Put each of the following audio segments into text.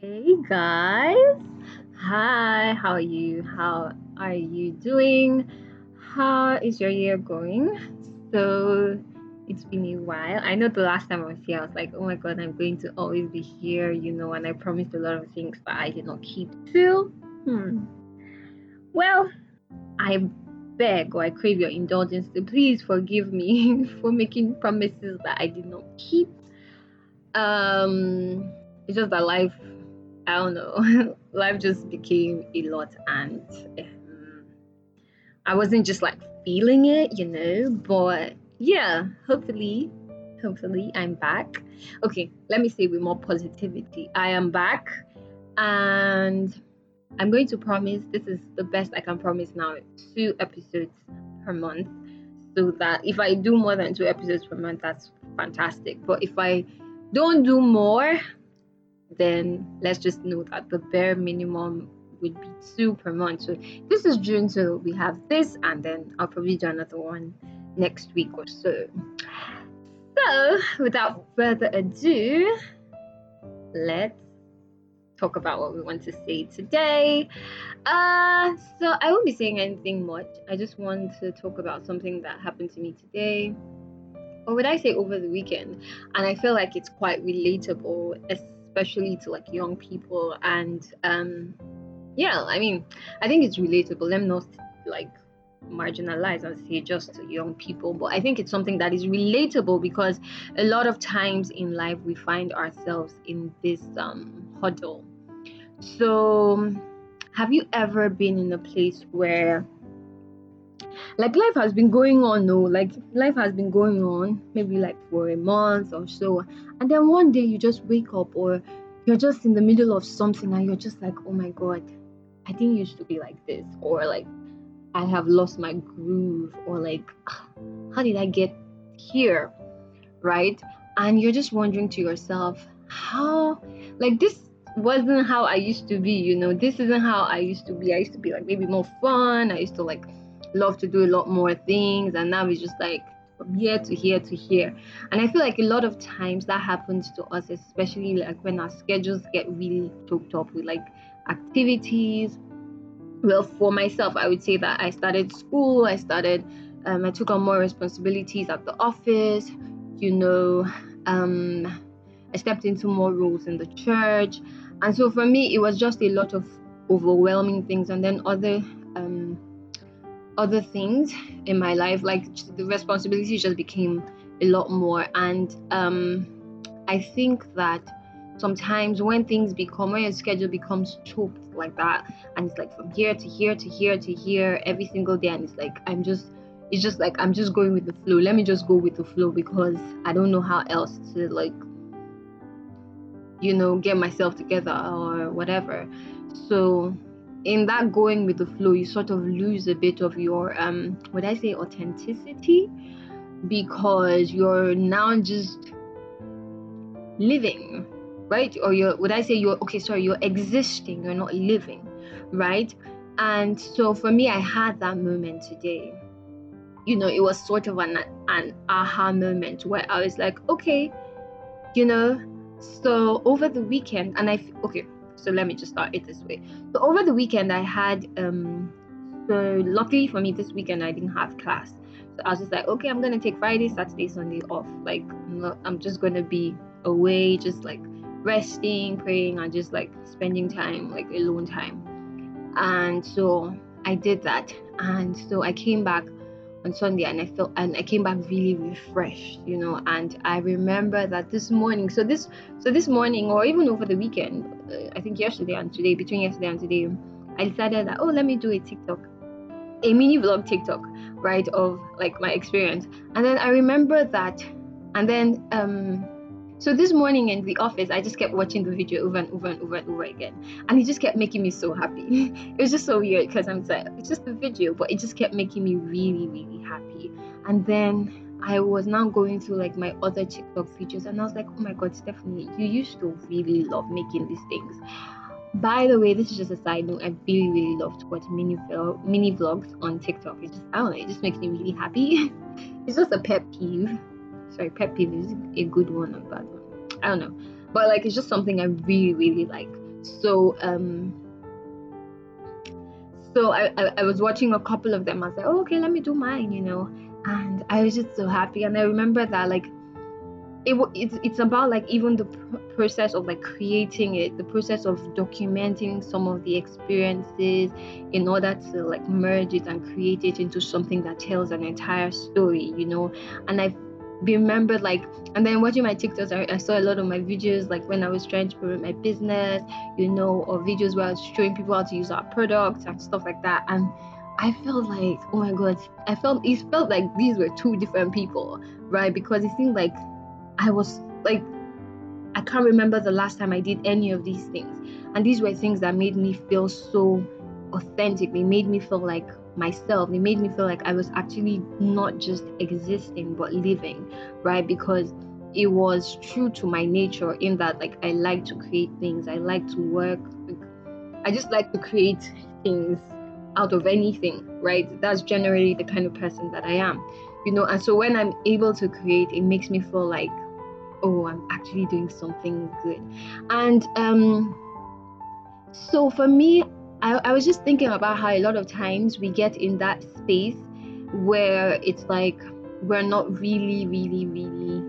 Hey guys, hi, how are you? How are you doing? How is your year going? So, it's been a while. I know the last time I was here, I was like, oh my god, I'm going to always be here, you know, and I promised a lot of things, but I did not keep to. Hmm. Well, I beg or I crave your indulgence to please forgive me for making promises that I did not keep. Um, it's just that life I don't know, life just became a lot, and um, I wasn't just like feeling it, you know. But yeah, hopefully, hopefully, I'm back. Okay, let me say with more positivity, I am back, and I'm going to promise this is the best I can promise now two episodes per month. So that if I do more than two episodes per month, that's fantastic. But if I don't do more, then let's just know that the bare minimum would be two per month. So this is June, so we have this, and then I'll probably do another one next week or so. So without further ado, let's talk about what we want to say today. Uh, so I won't be saying anything much. I just want to talk about something that happened to me today. Or would I say over the weekend? And I feel like it's quite relatable, especially to like young people. And um yeah i mean i think it's relatable. Me not like marginalize and say just young people. But i think it's something that is relatable because a lot of times in life we find ourselves in this um huddle. So have you ever been in a place where like life has been going on no like life has been going on maybe like for a month or so. And then one day you just wake up or you're just in the middle of something and you're just like oh my god i didn't used to be like this. Or like i have lost my groove. Or like how did i get here? Right? And you're just wondering to yourself how like this wasn't how i used to be you know? This isn't how i used to be. I used to be like maybe more fun. I used to like love to do a lot more things and now it's just like from here to here to here. And i feel like a lot of times that happens to us especially like when our schedules get really choked up with like activities. Well for myself i would say that i started school i started um, i took on more responsibilities at the office you know um, i stepped into more roles in the church. And so for me it was just a lot of overwhelming things. And then other other things in my life like the responsibilities just became a lot more. And um i think that sometimes when things become when your schedule becomes choked like that and it's like from here to here to here to here every single day and it's like i'm just it's just like i'm just going with the flow. Let me just go with the flow because i don't know how else to like you know get myself together or whatever. So in that going with the flow, you sort of lose a bit of your um would I say authenticity because you're now just living, right? Or you're would I say you're okay, sorry, you're existing, you're not living, right? And so for me, I had that moment today. You know, it was sort of an an aha moment where I was like, okay, you know, so over the weekend, and I okay, so let me just start it this way. So over the weekend, I had um. So luckily for me, this weekend I didn't have class. So I was just like, okay, I'm gonna take Friday, Saturday, Sunday off. Like I'm, not, I'm just gonna be away, just like resting, praying, and just like spending time, like alone time. And so I did that. And so I came back on Sunday and I felt and I came back really refreshed, you know. And I remember that this morning, so this so this morning or even over the weekend, uh, I think yesterday and today, between yesterday and today, I decided that oh let me do a TikTok, a mini vlog TikTok, right, of like my experience. And then I remember that, and then um so this morning in the office, I just kept watching the video over and over and over and over again, and it just kept making me so happy. it was just so weird because I'm like, it's just a video, but it just kept making me really, really happy. And then I was now going through like my other TikTok videos, and I was like, oh my god, Stephanie, you used to really love making these things. By the way, this is just a side note. I really, really love to watch mini mini vlogs on TikTok. It just, I don't know, it just makes me really happy. it's just a pet peeve sorry, pet peeve is a good one or bad one. I don't know. But like it's just something I really, really like. So um so I, I, I was watching a couple of them. I was like, oh, okay, let me do mine, you know. And I was just so happy. And I remember that like it it's it's about like even the process of like creating it, the process of documenting some of the experiences in order to like merge it and create it into something that tells an entire story, you know. And I remember like and then watching my TikToks, I, I, saw a lot of my videos like when I was trying to promote my business, you know, or videos where I was showing people how to use our products and stuff like that. And I felt like, oh my god, I felt it felt like these were two different people, right? Because it seemed like I was like I can't remember the last time I did any of these things. And these were things that made me feel so authentic. They made me feel like myself. it made me feel like I was actually not just existing but living, right? Because it was true to my nature in that like I like to create things. I like to work. I just like to create things out of anything, right? That's generally the kind of person that I am. You know, and so when I'm able to create, it makes me feel like, oh, I'm actually doing something good. And um so for me, I, I was just thinking about how a lot of times we get in that space where it's like we're not really, really, really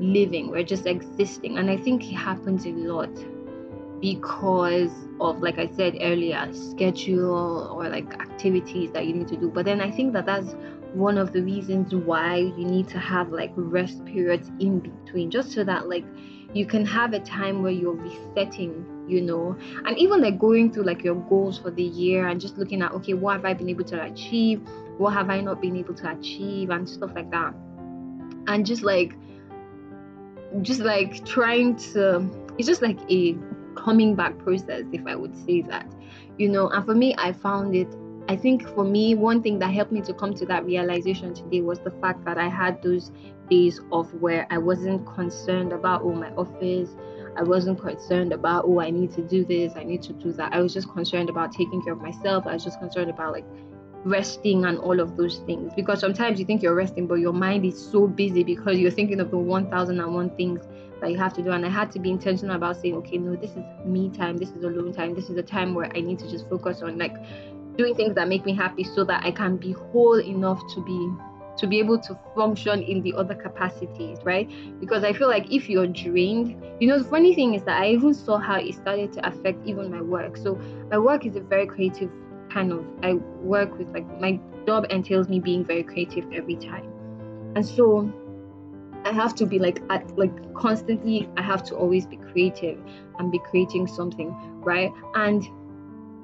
living, we're just existing. And I think it happens a lot because of, like I said earlier, schedule or like activities that you need to do. But then I think that that's one of the reasons why you need to have like rest periods in between, just so that like you can have a time where you're resetting you know? And even like going through like your goals for the year and just looking at okay what have i been able to achieve? What have i not been able to achieve? And stuff like that. And just like just like trying to it's just like a coming back process if i would say that you know? And for me i found it I think for me, one thing that helped me to come to that realization today was the fact that I had those days off where I wasn't concerned about oh my office. I wasn't concerned about oh I need to do this, I need to do that. I was just concerned about taking care of myself. I was just concerned about like resting and all of those things because sometimes you think you're resting but your mind is so busy because you're thinking of the 1001 things that you have to do and i had to be intentional about saying okay no this is me time this is alone time this is a time where i need to just focus on like doing things that make me happy so that I can be whole enough to be to be able to function in the other capacities, right? Because I feel like if you're drained, you know, the funny thing is that I even saw how it started to affect even my work. So my work is a very creative kind of I work with like my job entails me being very creative every time. And so I have to be like at like constantly I have to always be creative and be creating something, right? And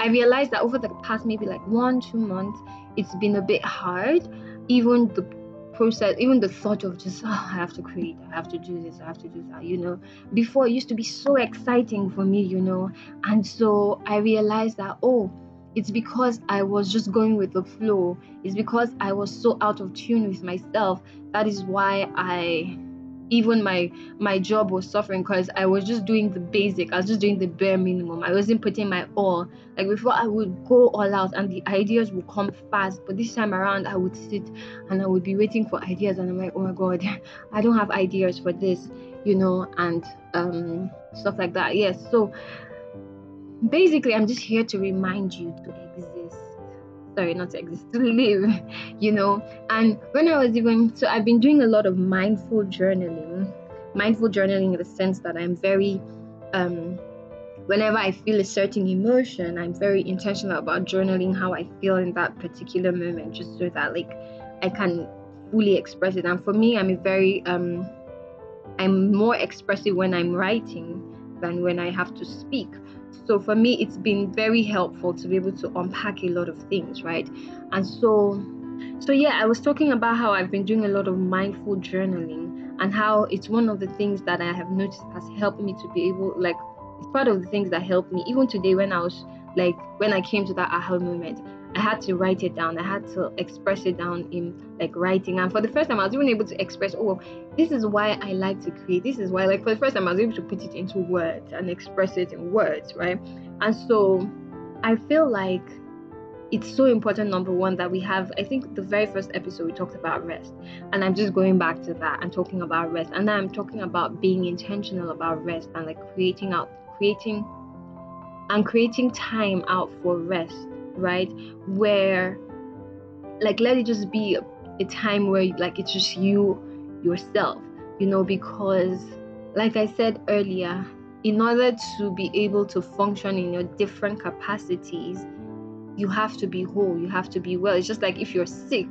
I realized that over the past maybe like one, two months, it's been a bit hard. Even the process, even the thought of just, oh, I have to create, I have to do this, I have to do that, you know. Before it used to be so exciting for me, you know. And so I realized that, oh, it's because I was just going with the flow. It's because I was so out of tune with myself. That is why I even my my job was suffering because I was just doing the basic. I was just doing the bare minimum. I wasn't putting my all. Like before, I would go all out, and the ideas would come fast. But this time around, I would sit and I would be waiting for ideas, and I'm like, oh my god, I don't have ideas for this, you know, and um stuff like that. Yes, so basically, I'm just here to remind you to exist sorry not to exist to live you know. And when i was even so i've been doing a lot of mindful journaling mindful journaling in the sense that i'm very um whenever i feel a certain emotion i'm very intentional about journaling how i feel in that particular moment just so that like i can fully express it. And for me i'm a very um i'm more expressive when i'm writing than when i have to speak so for me, it's been very helpful to be able to unpack a lot of things, right? And so, so yeah, I was talking about how I've been doing a lot of mindful journaling and how it's one of the things that I have noticed has helped me to be able, like, it's part of the things that helped me. Even today, when I was like, when I came to that aha moment, I had to write it down. I had to express it down in like writing. And for the first time, I was even able to express, oh, this is why I like to create. This is why, like, for the first time, I was able to put it into words and express it in words, right? And so I feel like it's so important, number one, that we have. I think the very first episode we talked about rest. And I'm just going back to that and talking about rest. And I'm talking about being intentional about rest and like creating out, creating and creating time out for rest, right? Where, like, let it just be a, time where, like, it's just you, yourself, you know, because, like I said earlier, in order to be able to function in your different capacities, you have to be whole, you have to be well. It's just like if you're sick,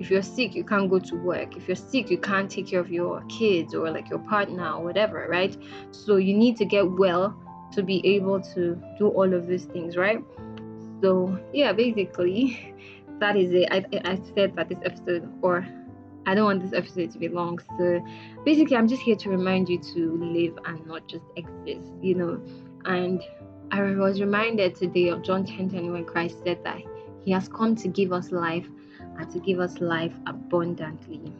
if you're sick, you can't go to work. If you're sick, you can't take care of your kids or like your partner or whatever, right? So you need to get well to be able to do all of these things, right? So yeah, basically, that is it. I, I said that this episode, or I don't want this episode to be long. So basically, I'm just here to remind you to live and not just exist, you know. And I was reminded today of John 10 10 when Christ said that He has come to give us life and to give us life abundantly.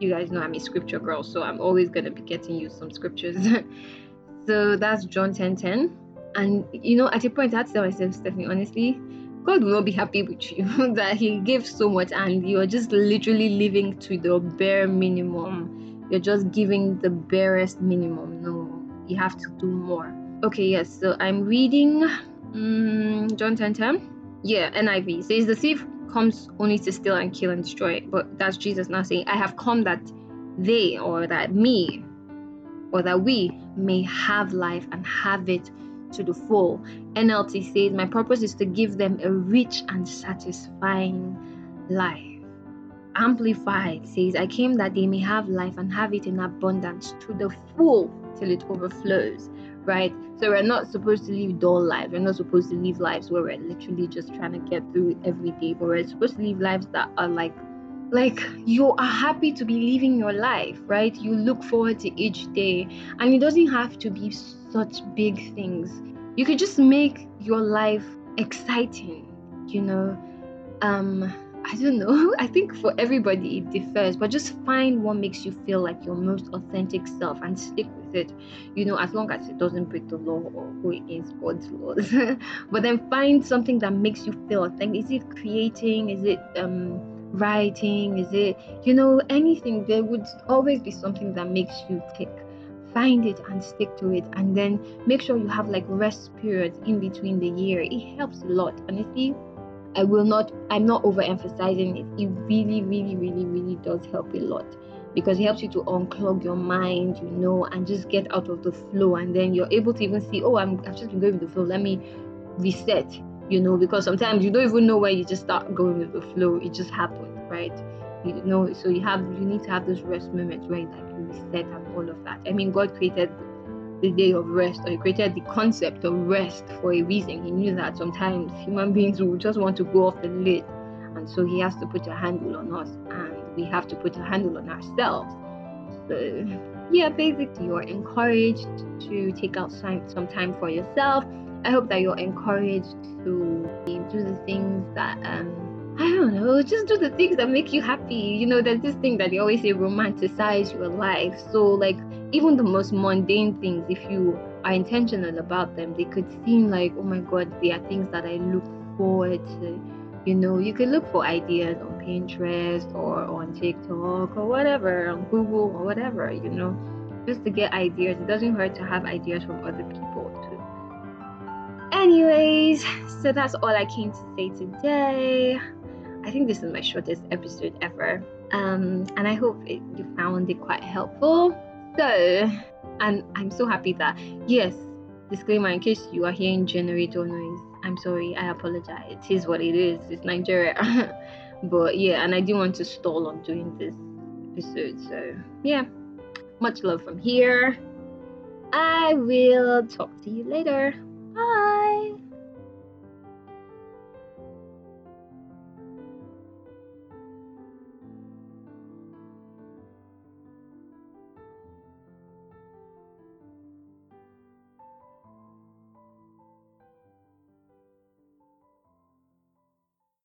You guys know I'm a scripture girl, so I'm always going to be getting you some scriptures. so that's John 10 10. And you know, at a point, I had to tell myself, Stephanie, honestly, God will not be happy with you that He gave so much and you're just literally living to the bare minimum. You're just giving the barest minimum. No, you have to do more. Okay, yes, so I'm reading um, John 10 10. Yeah, NIV says the thief comes only to steal and kill and destroy. But that's Jesus now saying, I have come that they or that me or that we may have life and have it to the full. NLT says, My purpose is to give them a rich and satisfying life. Amplified says, I came that they may have life and have it in abundance to the full till it overflows right? So we're not supposed to live dull lives. We're not supposed to live lives where we're literally just trying to get through every day, but we're supposed to live lives that are like like you are happy to be living your life, right? You look forward to each day, and it doesn't have to be such big things. You could just make your life exciting, you know. Um I don't know. I think for everybody it differs, but just find what makes you feel like your most authentic self and stick with it. You know, as long as it doesn't break the law or go against God's laws. but then find something that makes you feel authentic. Is it creating? Is it um writing? Is it you know anything? There would always be something that makes you tick. Find it and stick to it, and then make sure you have like rest periods in between the year. It helps a lot, honestly I will not, I'm not overemphasizing it. It really, really, really, really does help a lot because it helps you to unclog your mind, you know, and just get out of the flow. And then you're able to even see, oh, I'm, I've just been going with the flow. Let me reset, you know, because sometimes you don't even know where you just start going with the flow. It just happens, right? You know, so you have, you need to have those rest moments where like you reset and all of that. I mean, God created the day of rest or he created the concept of rest for a reason. He knew that sometimes human beings will just want to go off the lid. And so he has to put a handle on us and we have to put a handle on ourselves. So yeah, basically you're encouraged to take out some time for yourself. I hope that you're encouraged to do the things that um I don't know, just do the things that make you happy. You know, there's this thing that they always say romanticize your life. So, like, even the most mundane things, if you are intentional about them, they could seem like, oh my god, they are things that I look forward to. You know, you could look for ideas on Pinterest or on TikTok or whatever, on Google or whatever, you know, just to get ideas. It doesn't hurt to have ideas from other people too. Anyways, so that's all I came to say today. I think this is my shortest episode ever. Um, and I hope it, you found it quite helpful. So, and I'm so happy that, yes, disclaimer in case you are hearing generator noise, I'm sorry, I apologize. It is what it is, it's Nigeria. but yeah, and I didn't want to stall on doing this episode. So, yeah, much love from here. I will talk to you later. Bye.